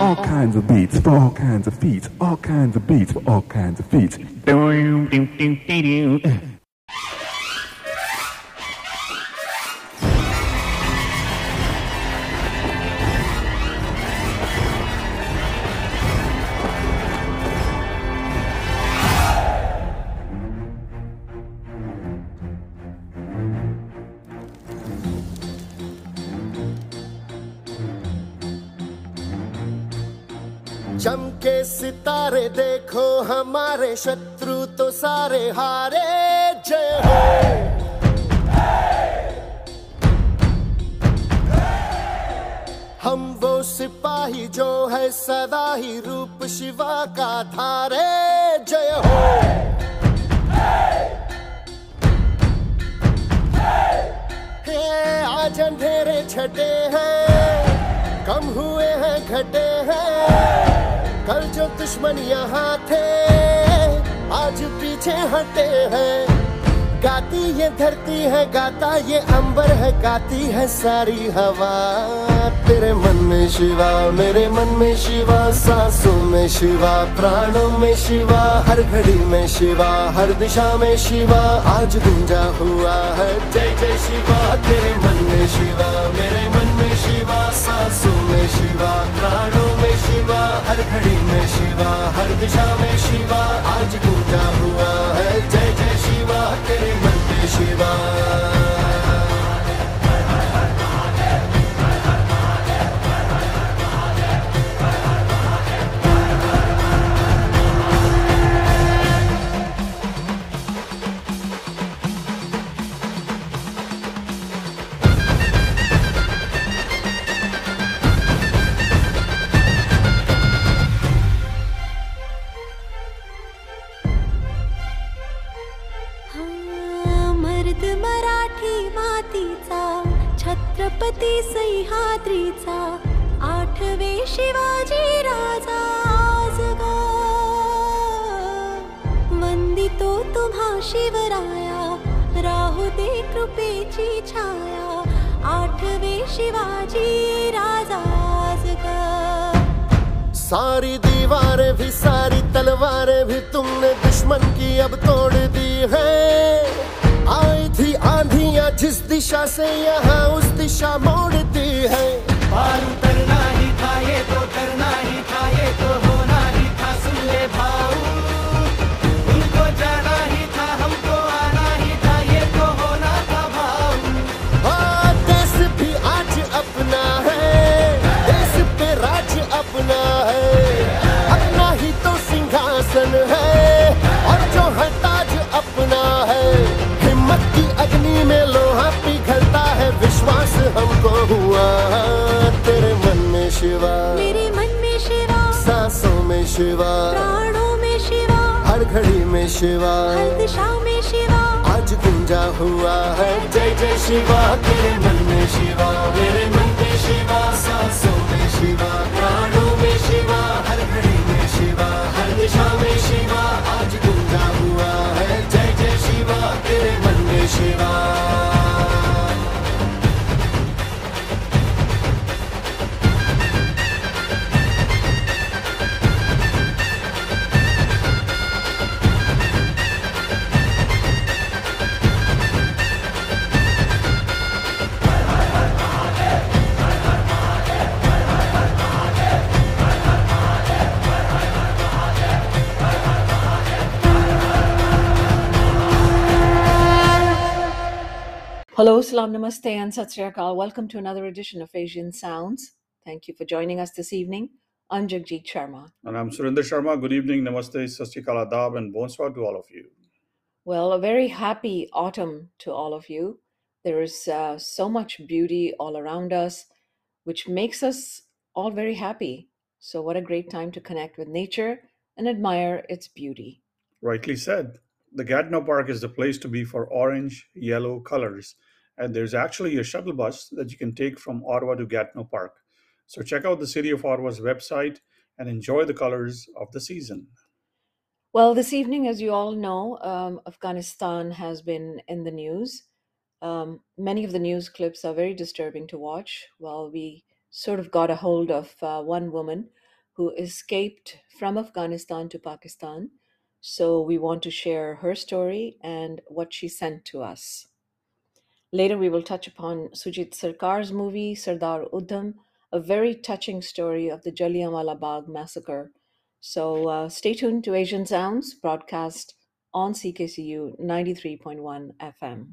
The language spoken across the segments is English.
All kinds of beats for all kinds of feet. All kinds of beats for all kinds of feet. हमारे शत्रु तो सारे हारे, जय हो। हम वो सिपाही जो है सदा ही रूप शिवा का धारे जय हो। हे आज अंधेरे छटे हैं, कम हुए हैं, घटे हैं। कल जो दुश्मन यहाँ थे, आज पीछे हटे हैं। गाती ये धरती है, गाता ये अंबर है, गाती है सारी हवा। तेरे मन में शिवा मेरे मन में शिवा सांसों में शिवा प्राणों में शिवा हर घड़ी में शिवा हर दिशा में शिवा आज गुंजा हुआ है जय जय शिवा तेरे मन में शिवा मेरे मन में शिवा सांसों में शिवा प्राणों में शिवा हर घड़ी में शिवा हर दिशा में शिवा आज गुंजा हुआ है जय जय शिवा तेरे मन में शिवा शिवा। हर दिशा में शिवा। आज गुंजा हुआ है। जय जय शिवा तेरे मन Hello, Salam Namaste, and Sat Sri Akal. Welcome to another edition of Asian Sounds. Thank you for joining us this evening. I'm Jagjit Sharma. And I'm Surinder Sharma. Good evening, namaste, sastikal adab, and bonsoir to all of you. Well, a very happy autumn to all of you. There is uh, so much beauty all around us, which makes us all very happy. So, what a great time to connect with nature and admire its beauty. Rightly said. The Gatineau Park is the place to be for orange, yellow colors. And there's actually a shuttle bus that you can take from Ottawa to Gatineau Park. So check out the City of Ottawa's website and enjoy the colors of the season. Well, this evening, as you all know, um, Afghanistan has been in the news. Um, many of the news clips are very disturbing to watch. Well, we sort of got a hold of uh, one woman who escaped from Afghanistan to Pakistan. So we want to share her story and what she sent to us. Later, we will touch upon Shoojit Sircar's movie, Sardar Udham, a very touching story of the Jallianwala Bagh massacre. So uh, stay tuned to Asian Sounds, broadcast on CKCU 93.1 FM.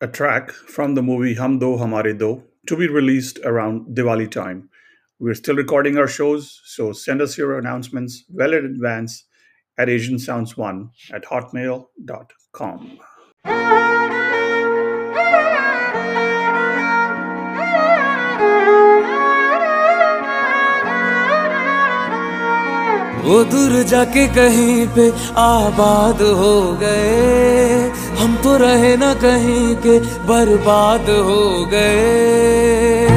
a track from the movie Hum Do Hamare Do to be released around Diwali time. We're still recording our shows, so send us your announcements well in advance at AsianSounds1 at hotmail.com. वो दूर जाके कहीं पे आबाद हो गए हम तो रहे ना कहीं के बर्बाद हो गए।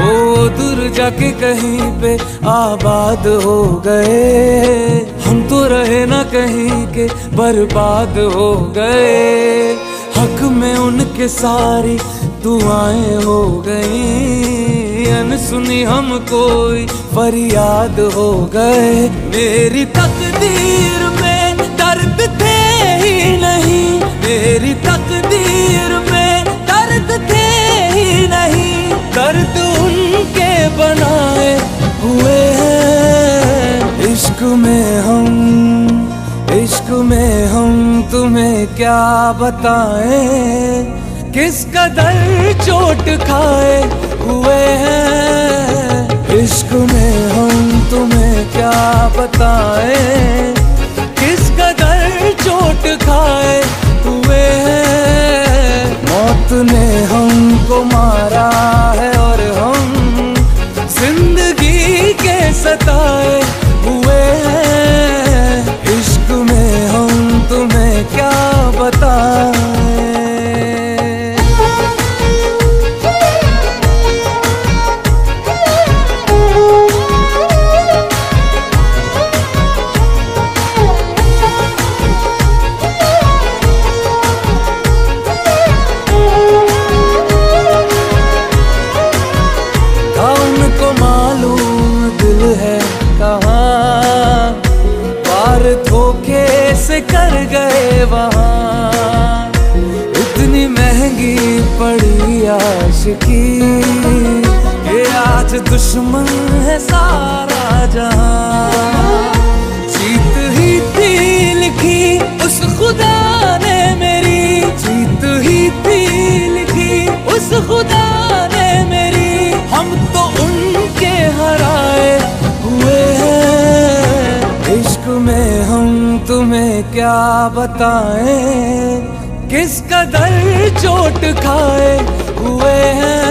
वो दूर जाके कहीं पे आबाद हो गए। हम तो रहे ना कहीं के बर्बाद हो गए। हक में उनके सारी दुआएँ हो गई। अनसुनी हम कोई, फरियाद हो गए। मेरी तकदीर में दर्द थे ही नहीं। मेरी तकदीर में दर्द थे ही नहीं। दर्द उनके बनाए हुए हैं। इश्क में हम, इश्क में हम तुम्हें क्या बताएँ? किस कदर चोट खाए? हुए हैं। इश्क में हम तुम्हें क्या बताएँ? किस कदर चोट खाए? हुए हैं। मौत ने हमको मारा है और हम ज़िंदगी के सताए। हुए हैं। इश्क में हम तुम्हें क्या बताएँ? आशिकी ये आज दुश्मन है सारा जहाँ। जीत ही थी लिखी उस खुदा ने मेरी। जीत ही थी लिखी उस खुदा ने मेरी। हम तो उनके हराए हुए हैं। इश्क में हम तुम्हें क्या बताएँ? किस कदर चोट खाए? हुए हैं।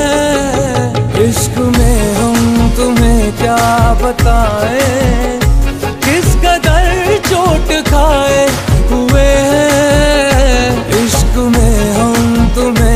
इश्क में हम तुम्हें क्या बताए? किस कदर चोट खाए हुए हैं? इश्क में हम तुम्हें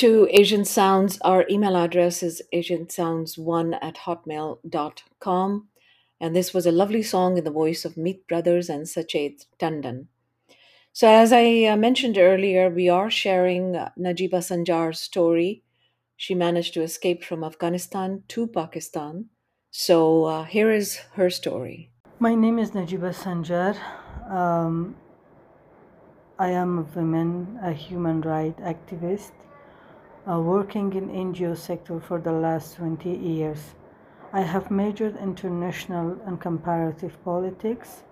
to Asian Sounds. Our email address is asiansounds1 at hotmail.com. And this was a lovely song in the voice of Meet Brothers and Sachet Tandon. So, as I uh, mentioned earlier, we are sharing uh, Najiba Sanjar's story. She managed to escape from Afghanistan to Pakistan. So, uh, here is her story. My name is Najiba Sanjar. Um, I am a woman, a human rights activist, Uh, working in NGO sector for the last 20 years. I have majored international and comparative politics,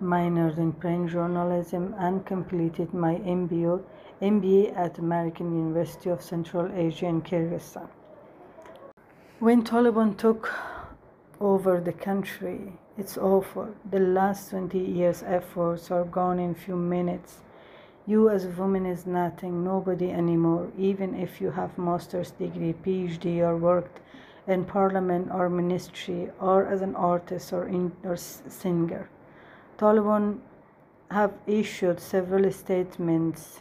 minored in print journalism, and completed my MBA, MBA at American University of Central Asia in Kyrgyzstan. When Taliban took over the country, it's awful. The last 20 years' efforts are gone in few minutes. You as a woman is nothing, nobody anymore, even if you have master's degree, PhD, or worked in parliament or ministry, or as an artist or, in, or singer. Taliban have issued several statements,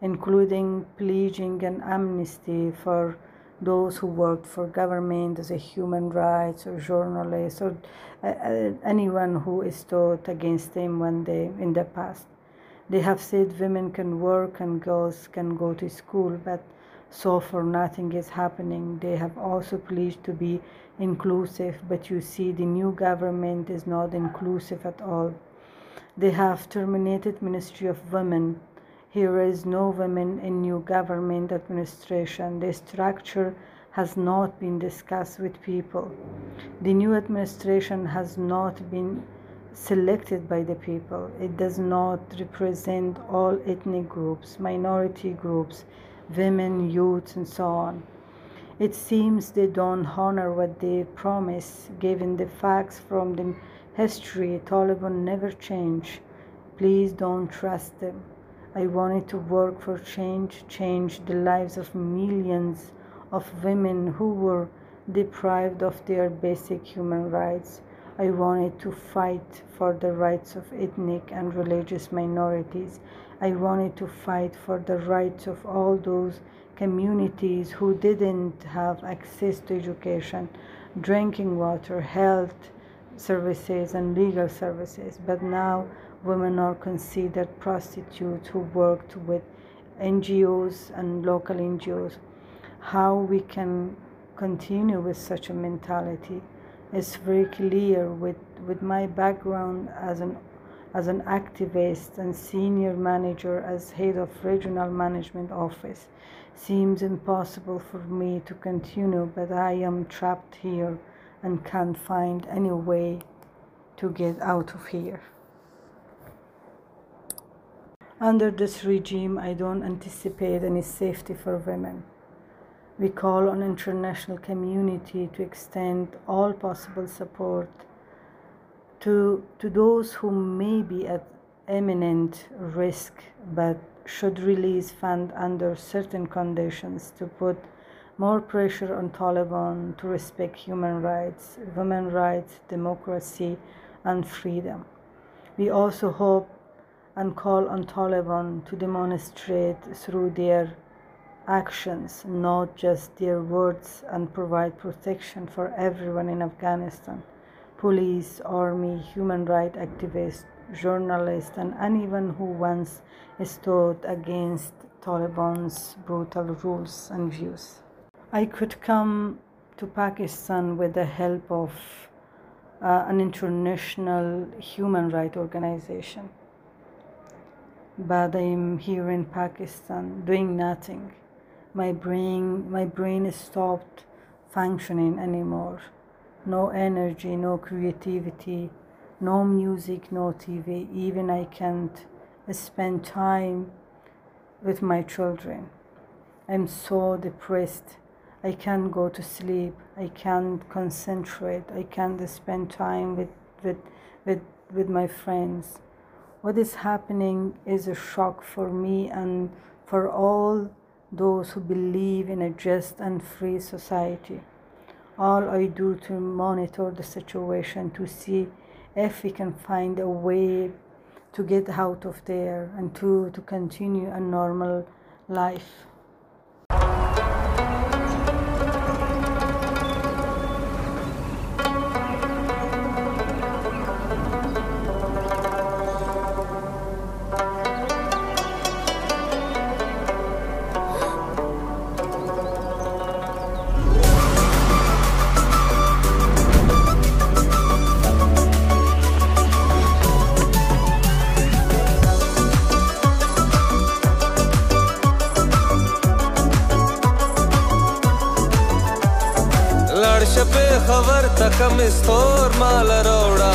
including pledging an amnesty for those who worked for government as a human rights or journalists or uh, uh, anyone who is taught against them one day in the past. They have said women can work and girls can go to school, but so far nothing is happening. They have also pledged to be inclusive, but you see, the new government is not inclusive at all. They have terminated Ministry of Women. Here is no women in new government administration. The structure has not been discussed with people. The new administration has not been selected by the people. It does not represent all ethnic groups, minority groups, women, youth, and so on. It seems they don't honor what they promise, given the facts from the history. Taliban never change. Please don't trust them. I wanted to work for change, change the lives of millions of women who were deprived of their basic human rights. I wanted to fight for the rights of ethnic and religious minorities. I wanted to fight for the rights of all those communities who didn't have access to education, drinking water, health services, and legal services. But now women are considered prostitutes who worked with NGOs and local NGOs. How we can continue with such a mentality is very clear with, with my background as an as an activist and senior manager as head of regional management office. Seems impossible for me to continue but i am trapped here and can't find any way to get out of here. Under this regime i don't anticipate any safety for women we call on international community to extend all possible support to, to those who may be at imminent risk but should release fund under certain conditions to put more pressure on Taliban to respect human rights, women rights, democracy, and freedom. We also hope and call on Taliban to demonstrate through their actions, not just their words, and provide protection for everyone in Afghanistan police, army, human rights activists, journalists, and anyone who once stood against Taliban's brutal rules and views. I could come to Pakistan with the help of uh, an international human rights organization. But I'm here in Pakistan doing nothing. My brain, my brain stopped functioning anymore no energy, no creativity, no music, no TV. Even I can't spend time with my children. I'm so depressed. I can't go to sleep. I can't concentrate. I can't spend time with, with, with, with my friends. What is happening is a shock for me and for all those who believe in a just and free society all I do to monitor the situation to see if we can find a way to get out of there and to, to continue a normal life. مستور مال روڑا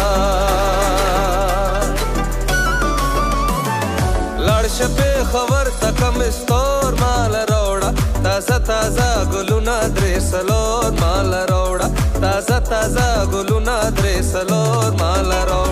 لڑ شپے خبر تک مستور مال روڑا تازه تازه گلونا درې سلور مال روڑا تازه تازه گلونا درې سلور مال روڑا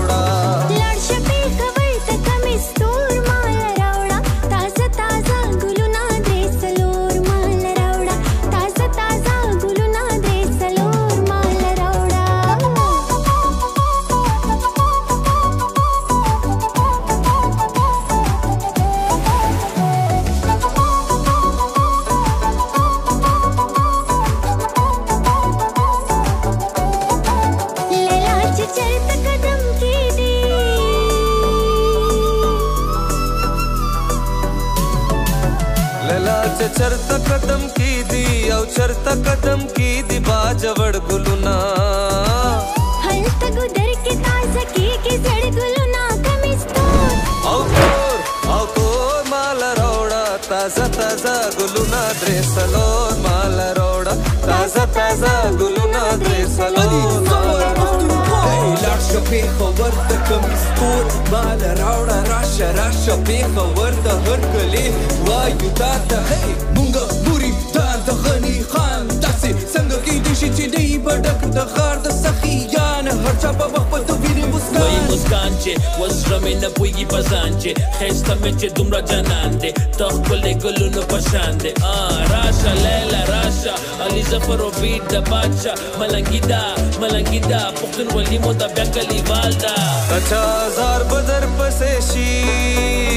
پیښه ورته هر کلی وایو تا ته هی مونږ نوري تا د غني خان. داسې څنګه کېدای شي چې دی به ډک د غار د سخیان هر چا په وخت په تو ویني مسکان. وای مسکان چې وسره مې نه پویږي پسان چې خسته مې چې دومره جانان دی ته ښکلې ګلونو په شان دی آ راشه لیلا راشه علي ظفر او بیت د بادشاه ملنګي دا ملنګي دا. پښتون ولي مو د بیا کلیوال دا؟ کچا زار بدر پسې شي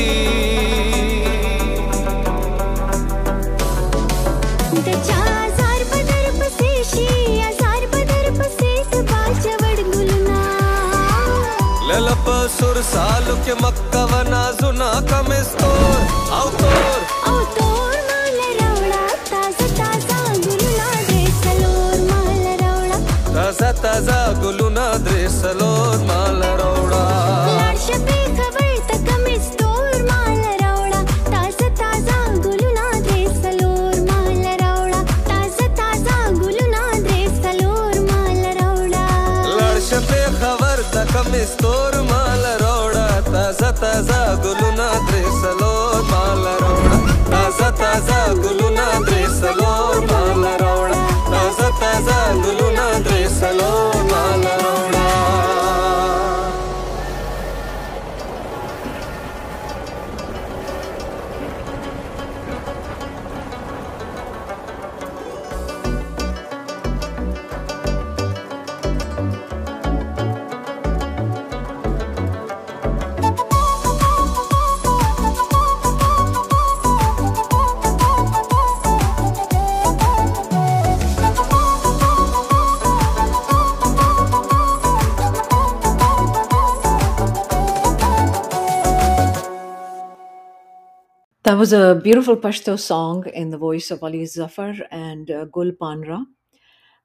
Autor saluke makkavana zuna kamestor Autor Autor mala rawla taza taza guluna dresalor mala rawla Taza taza guluna dresalor mala rawla That was a beautiful Pashto song in the voice of Ali Zafar and uh, Gul Panra.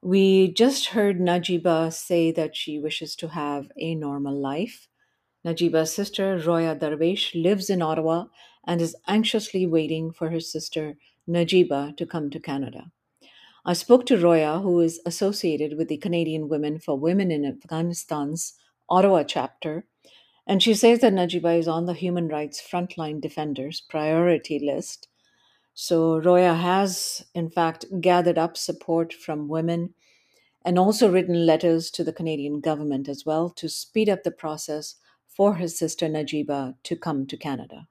We just heard Najiba say that she wishes to have a normal life. Najiba's sister, Roya Darvesh, lives in Ottawa and is anxiously waiting for her sister, Najiba, to come to Canada. I spoke to Roya, who is associated with the Canadian Women for Women in Afghanistan's Ottawa chapter, and she says that Najiba is on the Human Rights Frontline Defenders priority list. So Roya has, in fact, gathered up support from women and also written letters to the Canadian government as well to speed up the process for her sister Najiba to come to Canada.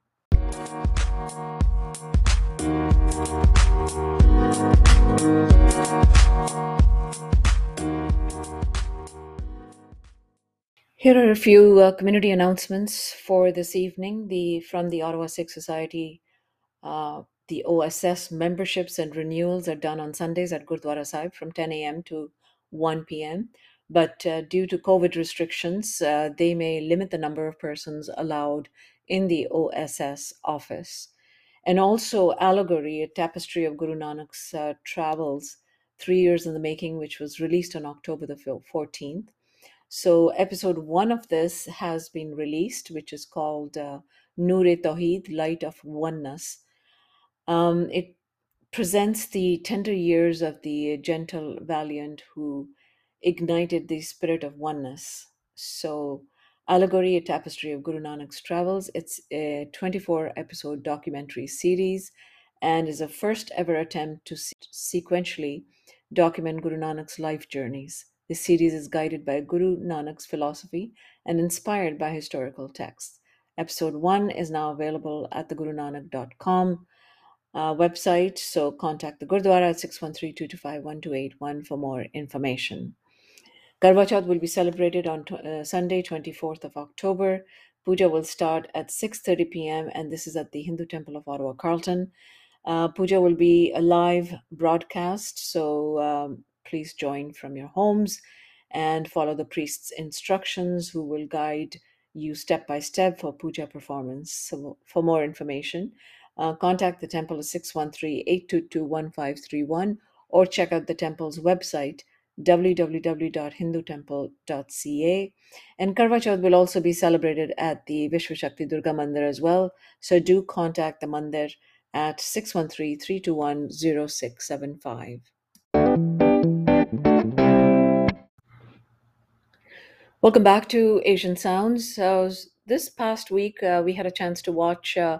Here are a few uh, community announcements for this evening. The from the Ottawa Sikh Society, uh, the OSS memberships and renewals are done on Sundays at Gurdwara Sahib from 10 a.m. to 1 p.m. But uh, due to COVID restrictions, uh, they may limit the number of persons allowed in the OSS office. And also, Allegory, a tapestry of Guru Nanak's uh, travels, three years in the making, which was released on October the 14th. So, episode one of this has been released, which is called uh, Noor e Tawheed, Light of Oneness. Um, it presents the tender years of the gentle valiant who ignited the spirit of oneness. So, Allegory, a tapestry of Guru Nanak's travels. It's a 24 episode documentary series and is a first ever attempt to se- sequentially document Guru Nanak's life journeys. This series is guided by Guru Nanak's philosophy and inspired by historical texts. Episode 1 is now available at the gurunanak.com uh, website, so contact the Gurdwara at 613-225-1281 for more information. Karwa Chauth will be celebrated on tw- uh, Sunday, 24th of October. Puja will start at 6.30 p.m. and this is at the Hindu Temple of Ottawa, Carleton. Uh, Puja will be a live broadcast, so um, please join from your homes and follow the priest's instructions who will guide you step by step for puja performance. So for more information, uh, contact the temple at 613-822-1531 or check out the temple's website www.hindutemple.ca and Karwa Chauth will also be celebrated at the Vishwa Shakti Durga Mandir as well. So do contact the mandir at 613-321-0675 Welcome back to Asian Sounds. So this past week, uh, we had a chance to watch uh,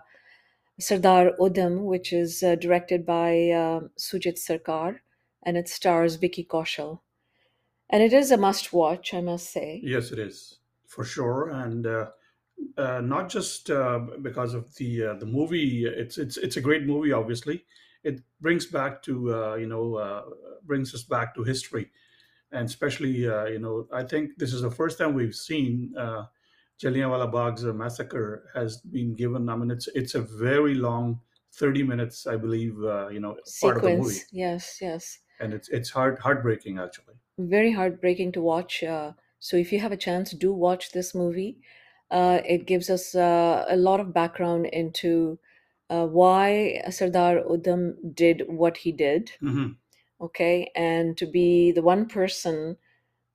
Sardar Udham, which is uh, directed by uh, Shoojit Sircar, and it stars Vicky Kaushal. And it is a must-watch, I must say. Yes, it is for sure, and uh, uh, not just uh, because of the the movie. It's it's it's a great movie. Obviously, it brings back to you know brings us back to history, and especially uh, you know I think this is the first time we've seen uh, Jallianwala Bagh's uh, massacre has been given. I mean, it's it's a very long 30 minutes, I believe, uh, you know, part of the movie. Sequence. Yes, yes. And it's it's heart heartbreaking actually. Very heartbreaking to watch. Uh, so if you have a chance, do watch this movie. Uh, it gives us uh, a lot of background into uh, why Sardar Udham did what he did. hmm Okay, and to be the one person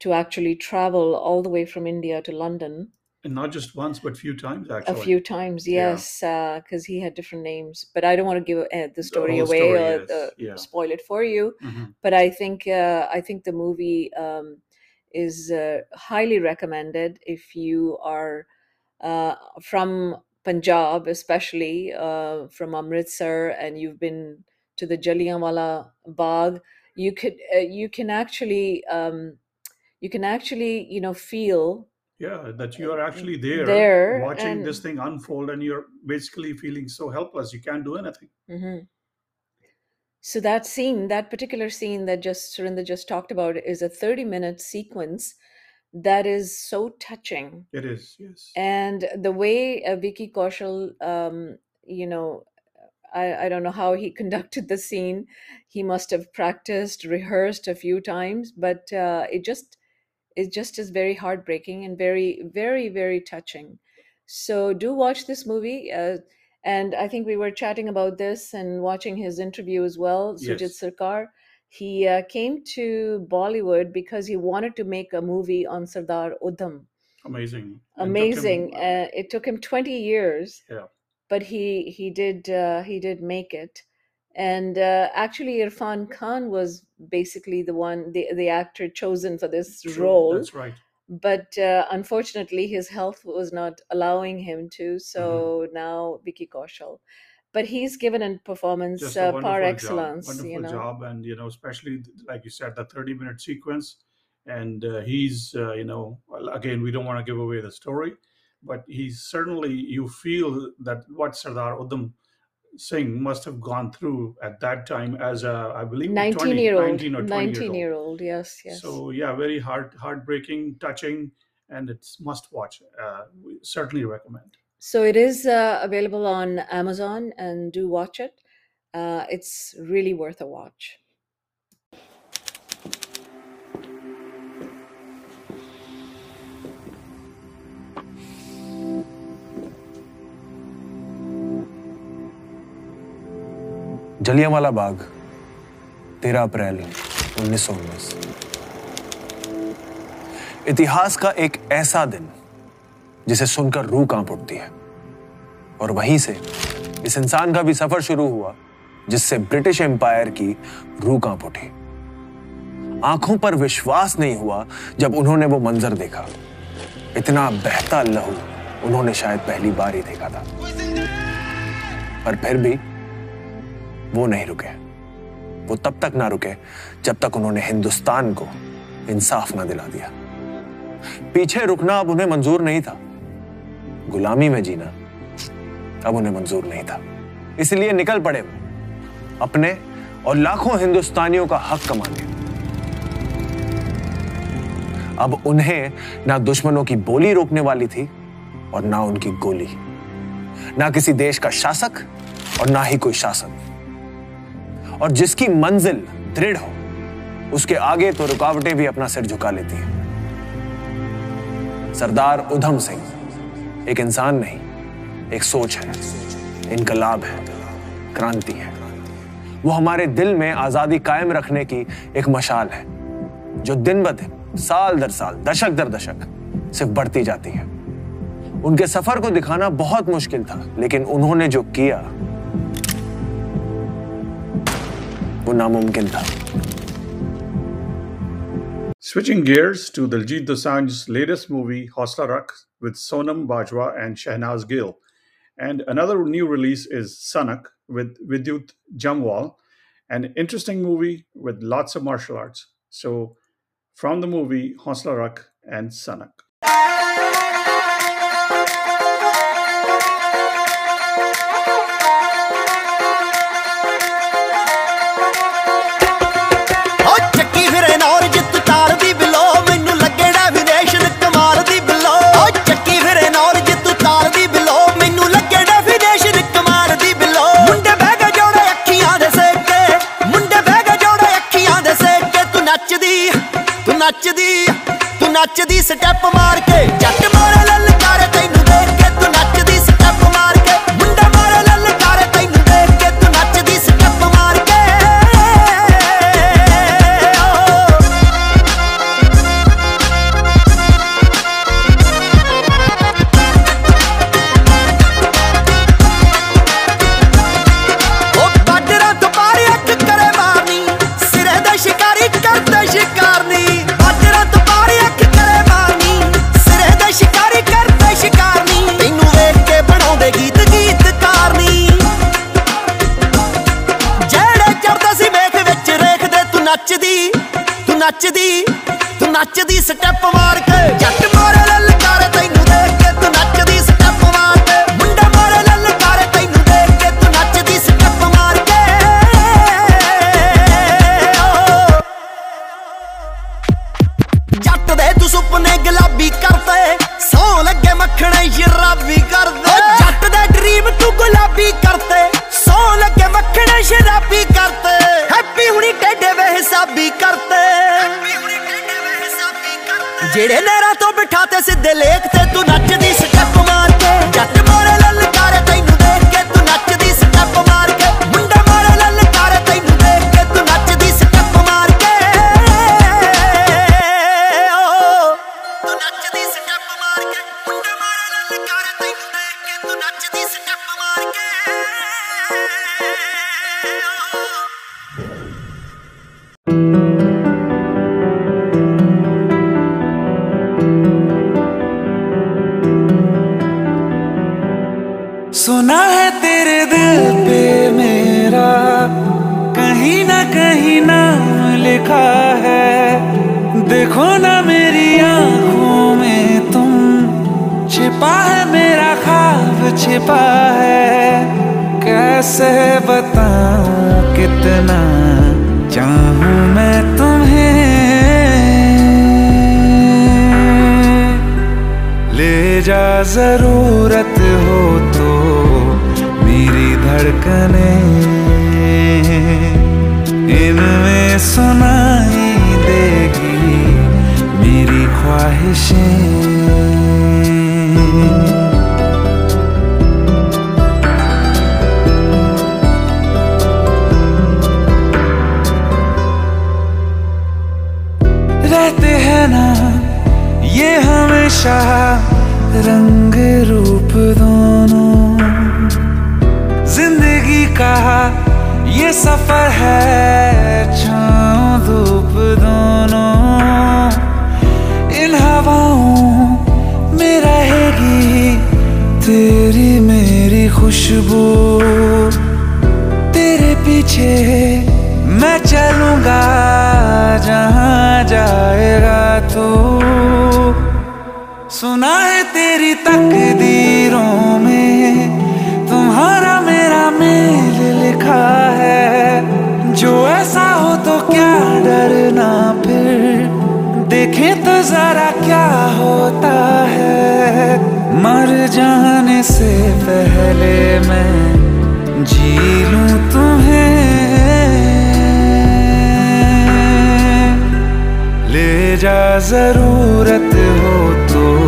to actually travel all the way from India to London And not just once, but few times actually. a few times, Yeah. yes, because he had different names. But I don't want to give uh, the story whole away story, or yes, uh, yeah. spoil it for you. Mhm. But I think uh, I think the movie um, is uh, highly recommended if you are uh, from Punjab, especially uh, from Amritsar, and you've been to the Jallianwala Bagh. You could uh, you can actually um, you can actually you know feel Yeah, that you are actually there, there watching this thing unfold, and you're basically feeling so helpless. You can't do anything. hmm So that scene, that particular scene that just Surinder just talked about, is a 30 minute sequence that is so touching. It is, yes. And the way uh, Vicky Kaushal, um, you know, I, I don't know how he conducted the scene. He must have practiced, rehearsed a few times, but uh, it just it just is very heartbreaking and very, very, very touching. So do watch this movie. Uh, and I think we were chatting about this and watching his interview as well, Shoojit Yes. Sircar. He uh, came to Bollywood because he wanted to make a movie on Sardar Udham. Amazing. And took him, Amazing. Uh, it took him 20 years, yeah. But he he did uh, he did make it. And uh, actually, Irfan Khan was basically the one, the, the actor chosen for this True, role That's right. but uh, unfortunately his health was not allowing him to so Mm-hmm. now vicky kaushal but he's given a performance Just a uh, par job. excellence Wonderful you know job, and you know, especially like you said, the thirty-minute sequence, and uh, he's, uh, you know, again, we don't want to give away the story, but he's certainly you feel that what Sardar Udham Singh must have gone through at that time as a, I believe, 19 20, year old 19 or 20 years 19 old. year old yes yes So yeah, very heart heartbreaking, touching, and it's must watch. Uh, we certainly recommend. so it is uh, available on amazon and do watch it uh, it's really worth a watch Jallianwala Bagh, तेरह अप्रैल उन्नीस सौ उन्नीस। इतिहास का एक ऐसा दिन, जिसे सुनकर रूह काँप उठती है। और वहीं से इस इंसान का भी सफ़र शुरू हुआ, जिससे ब्रिटिश एम्पायर की रूह काँप उठी। आँखों पर विश्वास नहीं हुआ जब उन्होंने वो मंजर देखा। इतना बहता लहू उन्होंने शायद पहली बार ही देखा था। पर फिर भी वो नहीं रुके। वो तब तक ना रुके जब तक उन्होंने हिंदुस्तान को इंसाफ ना दिला दिया। पीछे रुकना अब उन्हें मंजूर नहीं था। गुलामी में जीना अब उन्हें मंजूर नहीं था। इसलिए निकल पड़े वो अपने और लाखों हिंदुस्तानियों का हक कमाने अब उन्हें ना दुश्मनों की बोली रोकने वाली थी और ना उनकी गोली। ना किसी देश का शासक और ना ही कोई शासन। और जिसकी मंजिल दृढ़ हो, उसके आगे तो रुकावटें भी अपना सिर झुका लेती हैं। सरदार उधम सिंह, एक इंसान नहीं, एक सोच है। इनकलाब है, क्रांति है। वो हमारे दिल में आज़ादी कायम रखने की एक मशाल है, जो दिन ब दिन, साल दर साल, दशक दर दशक सिर्फ़ बढ़ती जाती है। उनके सफ़र को दिखाना बहुत मुश्किल था, लेकिन उन्होंने जो किया वो नामुमकिन था Switching gears to Diljit Dosanjh's latest movie, Hausla Rakh, with Sonam Bajwa and Shehnaz Gill. And another new release is Sanak with Vidyut Jamwal, an interesting movie with lots of martial arts. So, from the movie Hausla Rakh and Sanak. ਨੱਚਦੀ ਤੂੰ ਨੱਚਦੀ step ਮਾਰ ਕੇ ਜੱਟ step चाह रंग रूप दोनों। ज़िंदगी का ये सफ़र है छाओ धूप दोनों। इन हवाओं में रहेगी तेरी मेरी खुशबू। तेरे पीछे मैं चलूँगा, जहाँ जाएगा तू तो। तकदीरों में तुम्हारा मेरा मेल लिखा है। जो ऐसा हो तो क्या डरना फिर। देखे तो जरा क्या होता है। मर जाने से पहले मैं जी लूँ तुम्हें। ले जा ज़रूरत हो तो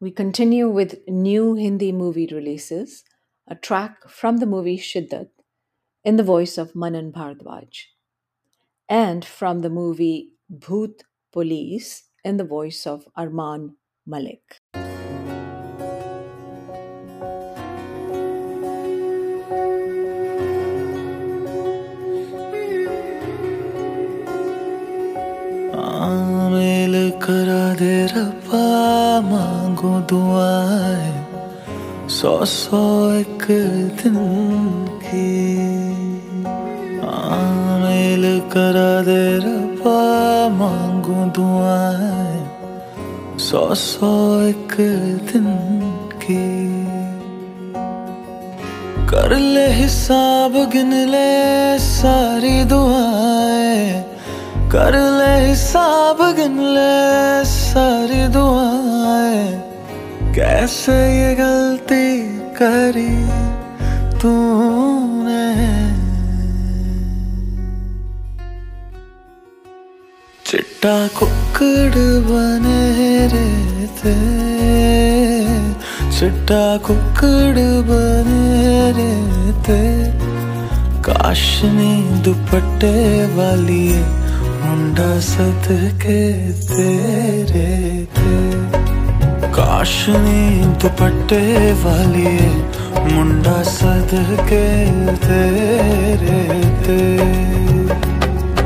We continue with new Hindi movie releases, a track from the movie Shiddat in the voice of Manan Bhardwaj, and from the movie Bhoot Police in the voice of Armaan Malik. करा दे रब्बा माँ। मांगो दुआए, सौ सौ एक दिन की। आमिल करा दे रबा मांगो दुआए, सौ सौ एक दिन की। कर ले हिसाब, गिन ले सारी दुआए, कर ले हिसाब, गिन ले सारी दुआएँ। कैसे ये गलती करी तूने? चिट्टा कुकड़ बने रे थे चिट्टा कुकड़ बने रहते। काशनी दुपट्टे वाली मुंडा सद के तेरे थे। काशनी दुपट्टे वाली मुंडा सद के तेरे थे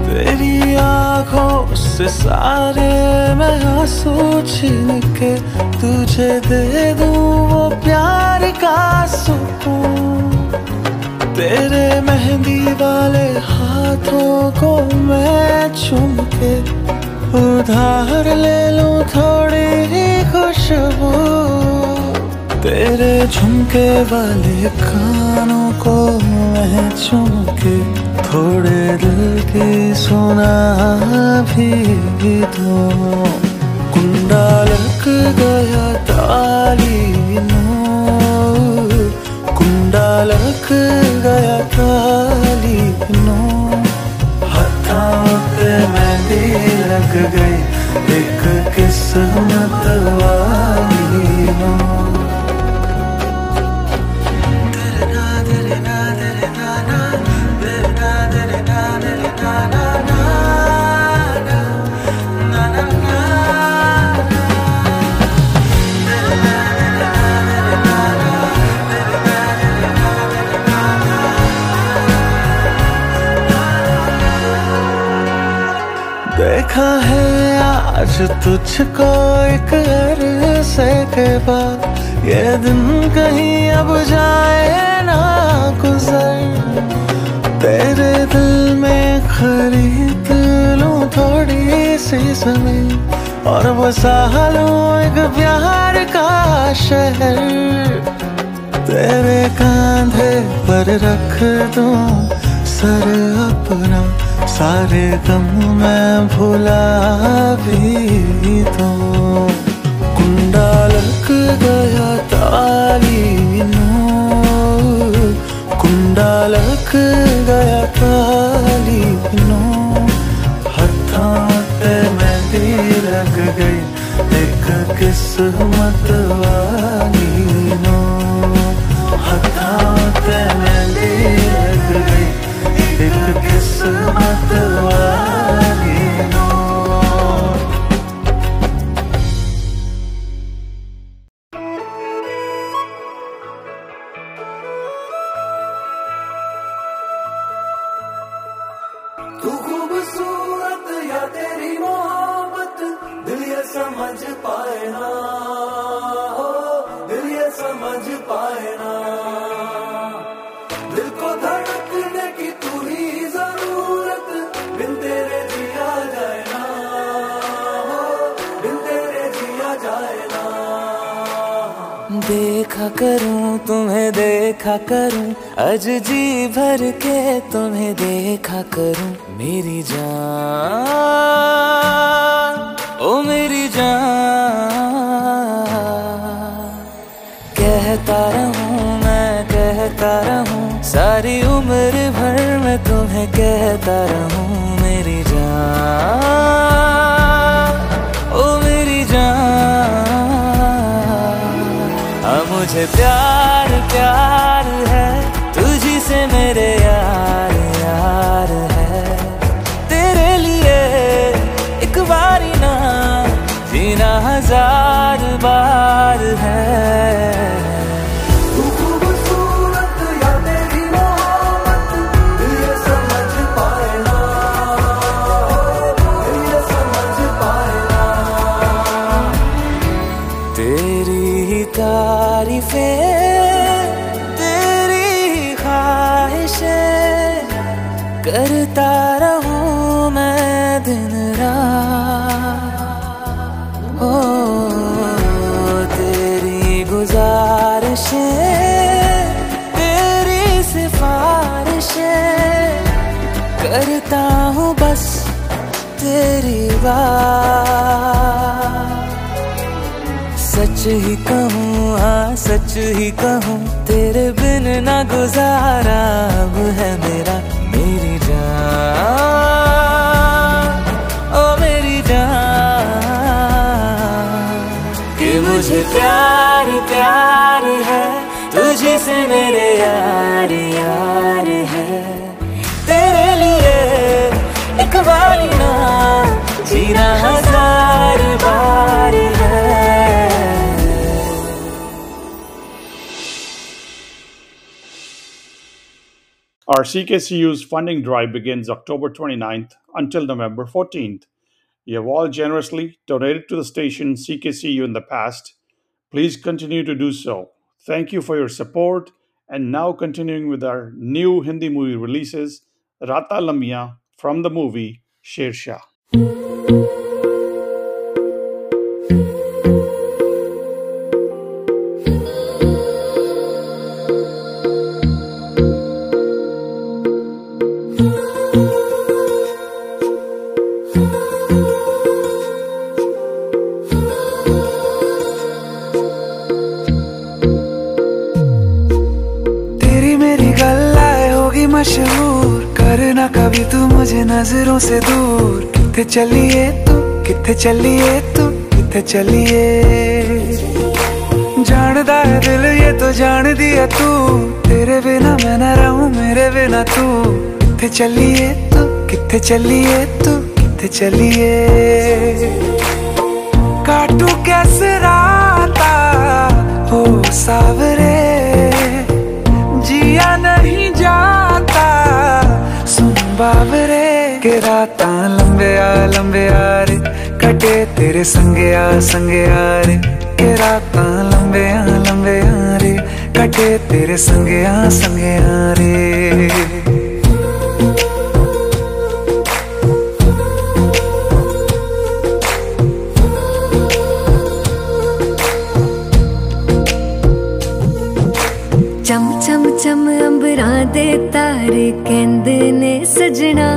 तेरी आँखों से सारे मैं आँसू छीन के तुझे दे दूँ वो प्यार का सुकून। तेरे मेहंदी वाले हाथों को मैं चूम के उधार ले लूँ थोड़ी ही खुशबू तेरे झुमके वाले कानों को मैं चूम के थोड़े दिल की सुना भी दूँ। कुंडा लग गया ताली नो कुंडा लग गया ताली सहमतवागेनम् देखा है आज तुझको एक अरसे के बाद ये दिन कहीं अब जाए ना गुजर। तेरे दिल में खरीद लूँ थोड़ी सी ज़मीन और बसा लूँ एक प्यार का शहर। तेरे कांधे पर रख दूँ सर अपना सारे गम मैं भुला भी दूँ कुंडा लग गया ताली कुंडा लग गया ताली नो हथों पे मेहंदी लग गई, एक किस्मत वाली। अज तेरी बात। सच ही कहूँ हाँ सच ही कहूँ, तेरे बिन ना गुजारा अब है मेरा, मेरी जान। ओ, मेरी जान। कि मुझे प्यार प्यार है तुझे से मेरे यार यार है। जीना हजार बार Our CKCU's funding drive begins October 29th until November 14th. You have all generously donated to the station CKCU in the past. Please continue to do so. Thank you for your support. And now, continuing with our new Hindi movie releases Raataan Lambiyan from the movie Shershaah. नज़रों से दूर, किथे चलिए तू, किथे चलिए तू, किथे चलिए? जानदा है दिल ये तो जान दिया तू, तेरे बिना मैं न रहूँ, मेरे बिना तू। किथे चलिए तू, किथे चलिए तू, किथे चलिए? काटू कैसे राता हो सावरे राता लंबे आ लंबे आ रे कटे तेरे संगे आ संगे आ रे के राता लंबे आ लंबे आ रे कटे तेरे संगे आ संगे आ रे ਚਮ ਚਮ ਚਮ ਅੰਬਰਾਂ ਦੇ ਤਾਰੇ ਕਹਿੰਦੇ ਨੇ ਸਜਣਾ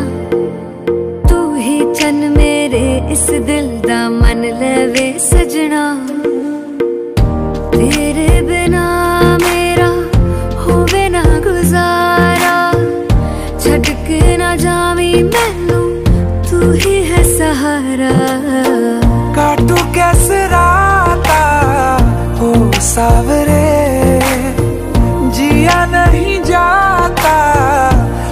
सावरे, जिया नहीं जाता।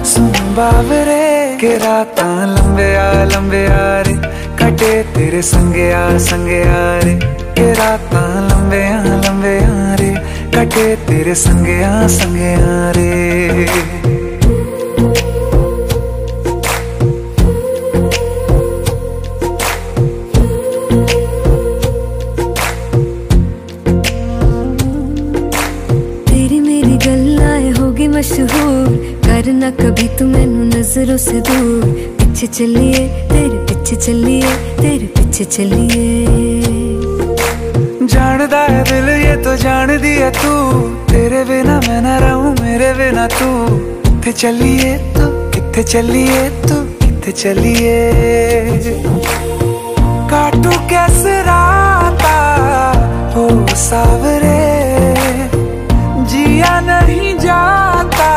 सुन बाबरे के रात लंबे आ लंबे आ रे। कटे तेरे संगे आ संगे आ रे। के रात लंबे आ लंबे आ रे। कटे तेरे संगे आ संगे आ रे। नज़रों से दूर, पीछे चलिए, तेरे पीछे चलिए, तेरे पीछे चलिए। जानदा है दिल, ये तो जान दिया तू। तेरे बिना मैं न रहूँ, मेरे बिना तू। किथे चलिए तू किथे चलिए तू किथे चलिए। काटू कैसे राता हो सावरे। जिया नहीं जाता,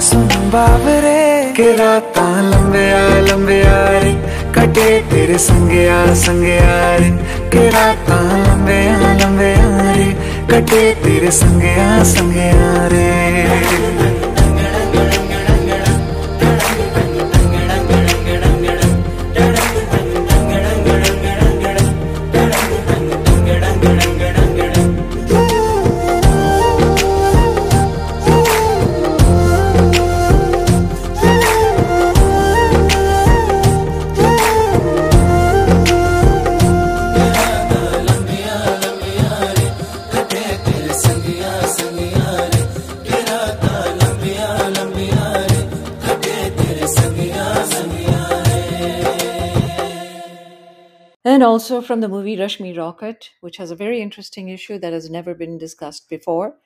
सुन बाबरे के राता लंबिया आ रे। कटे तेरे संगया संगया रे। के राता लंबिया लंबिया रे। कटे तेरे संगया आ रे। also from the movie Rashmi Rocket, which has a very interesting issue that has never been discussed before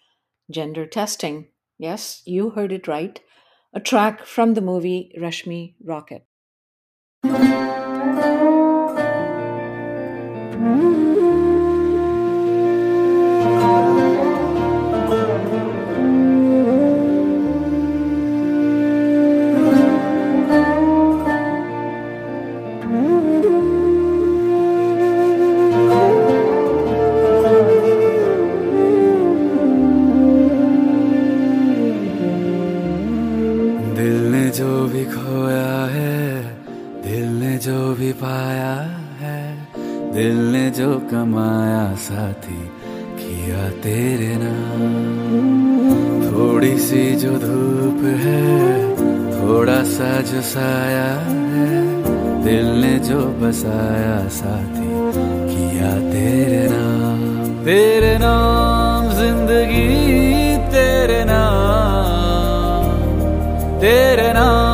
gender testing. Yes, you heard it right. A track from the movie Rashmi Rocket. कमाया साथी, किया तेरे नाम। थोड़ी सी जो धूप है, थोड़ा सा जो साया है, दिल ने जो बसाया साथी, किया तेरे नाम। तेरे नाम ज़िंदगी, तेरे नाम तेरे नाम।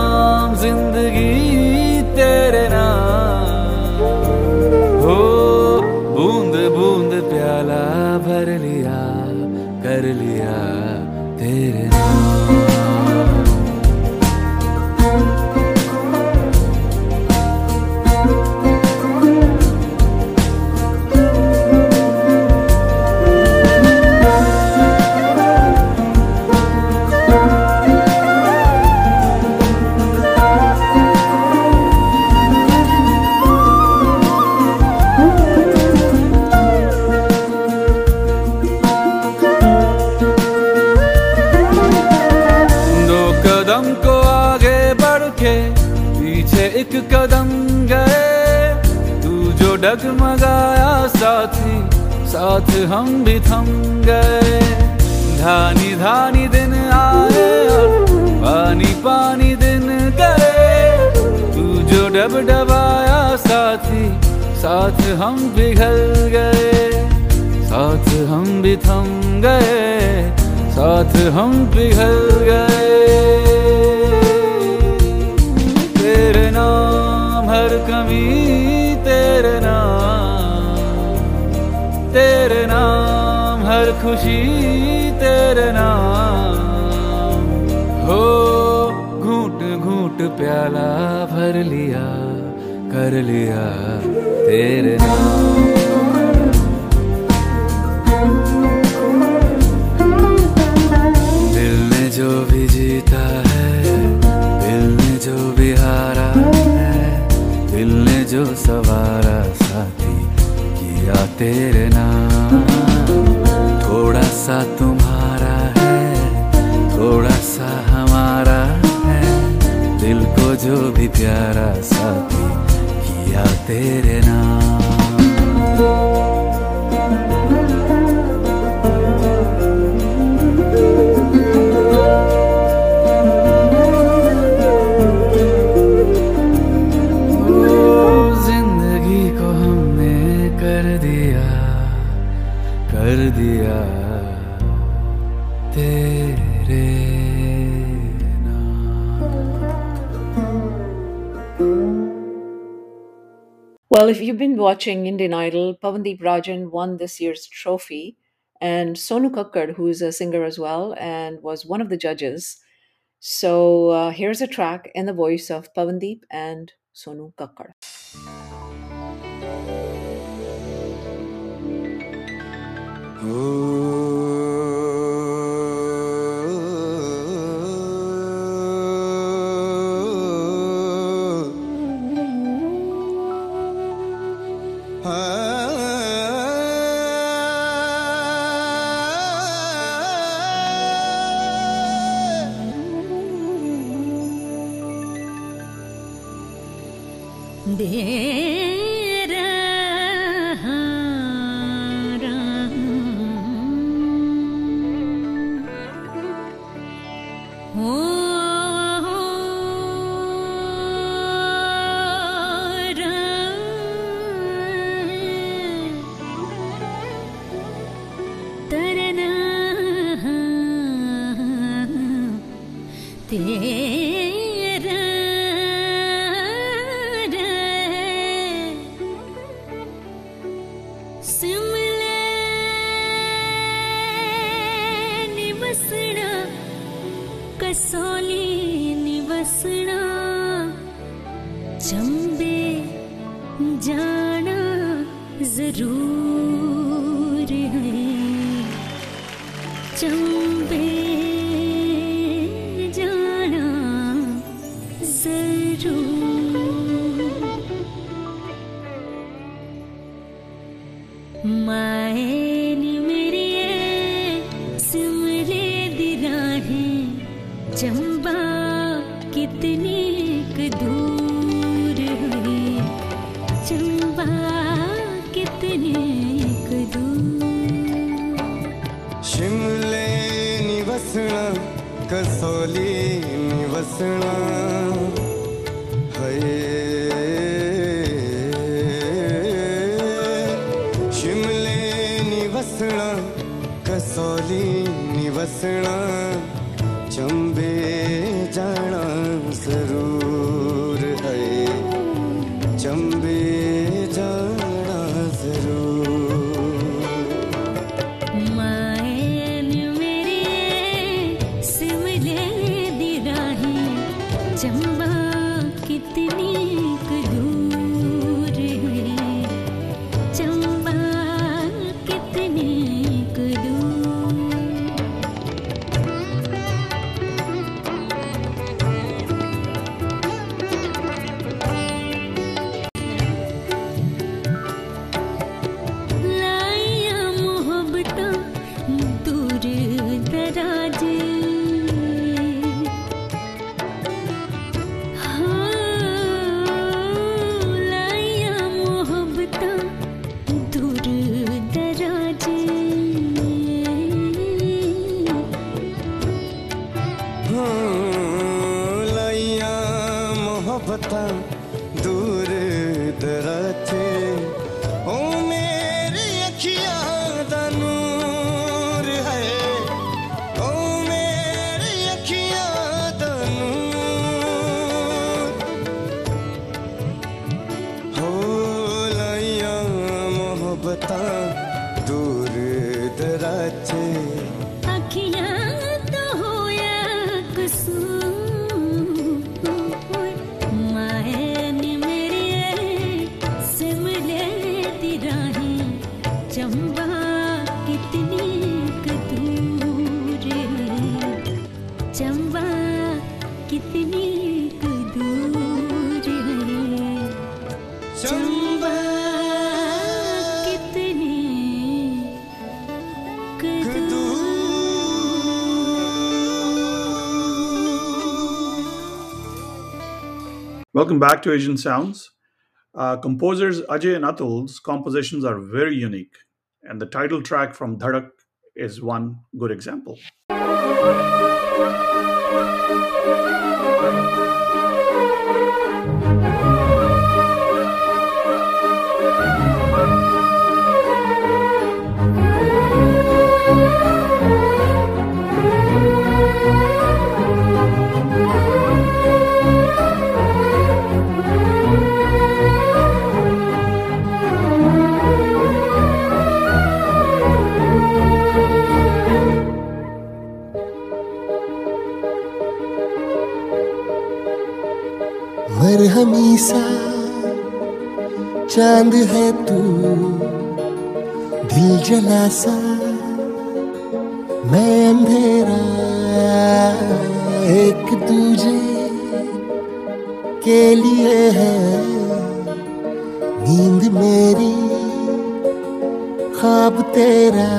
जो डगमगाया साथी, साथ हम भी थम गए। धानी धानी दिन आए और पानी पानी दिन गए। तू जो डब डबाया साथी, साथ हम पिघल गए। साथ हम भी थम गए, साथ हम पिघल गए। प्याला भर लिया, कर लिया तेरे नाम। दिल ने जो भी जीता है, दिल ने जो भी हारा है, दिल ने जो सवारा साथी किया तेरे नाम। थोड़ा सा तुम्हारा जो भी प्यारा साथी किया तेरे नाम। If you've been watching Indian Idol, Pavandeep Rajan won this year's trophy, and Sonu Kakkar, who is a singer as well and was one of the judges. So uh, here's a track in the voice of Pavandeep and Sonu Kakkar. तेरा निवसना कसौली निवसना चंबे जाना ज़रूर। चंबा कितनी दूर है चंबा कितनी Welcome back to Asian Sounds. Uh, composers Ajay and Atul's compositions are very unique, and the title track from Dhadak is one good example. Thank you. मरहमी सा चाँद है तू, दिल जला सा मैं अंधेरा, एक दूजे के लिए है। नींद मेरी, ख्वाब तेरा,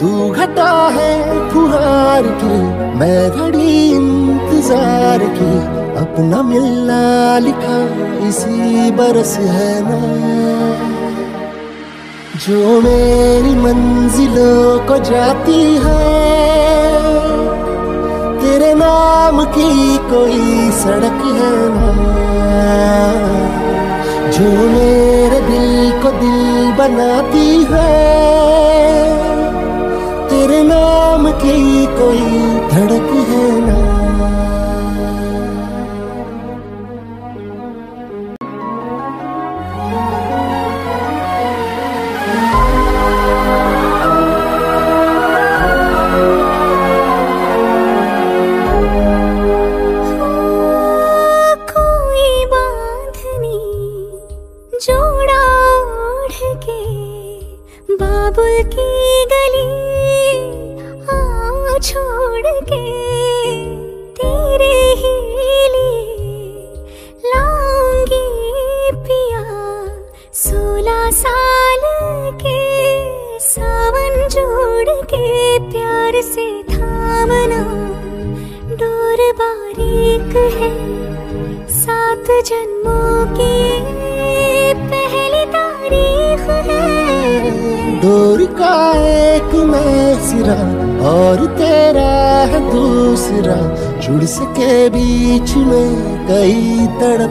तू घटा है फुहार की मैं घड़ी इंतज़ार अपना मिलना लिखा इसी बरस है ना। जो मेरी मंजिलों को जाती है, तेरे नाम की कोई सड़क है ना। जो मेरे दिल को दिल बनाती है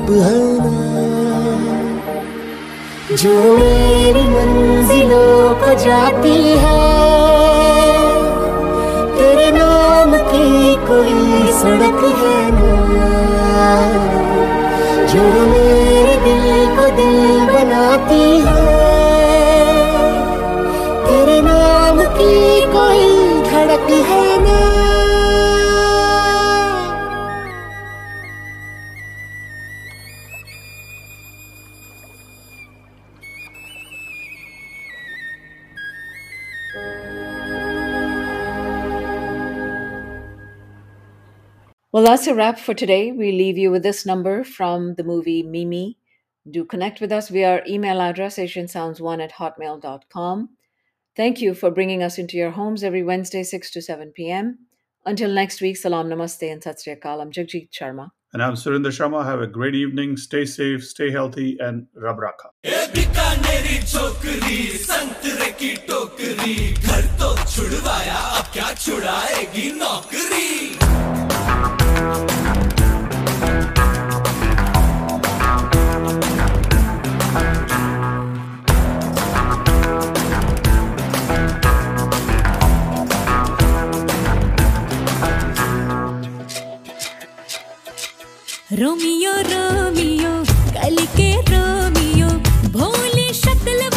है जो मेरी मंजिलों को जाती है। तेरे नाम की कोई सड़क है ना। जो Well, that's a wrap for today. We leave you with this number from the movie Mimi. Do connect with us via our email address, asiansounds1 at hotmail.com. Thank you for bringing us into your homes every Wednesday, 6 to 7 p.m. Until next week, salam, namaste, and satsriyakal. I'm Jagjit Sharma. And I'm Surinder Sharma. Have a great evening. Stay safe, stay healthy, and Rab Raka. Romeo Romeo गल के Romeo भोली शक्ल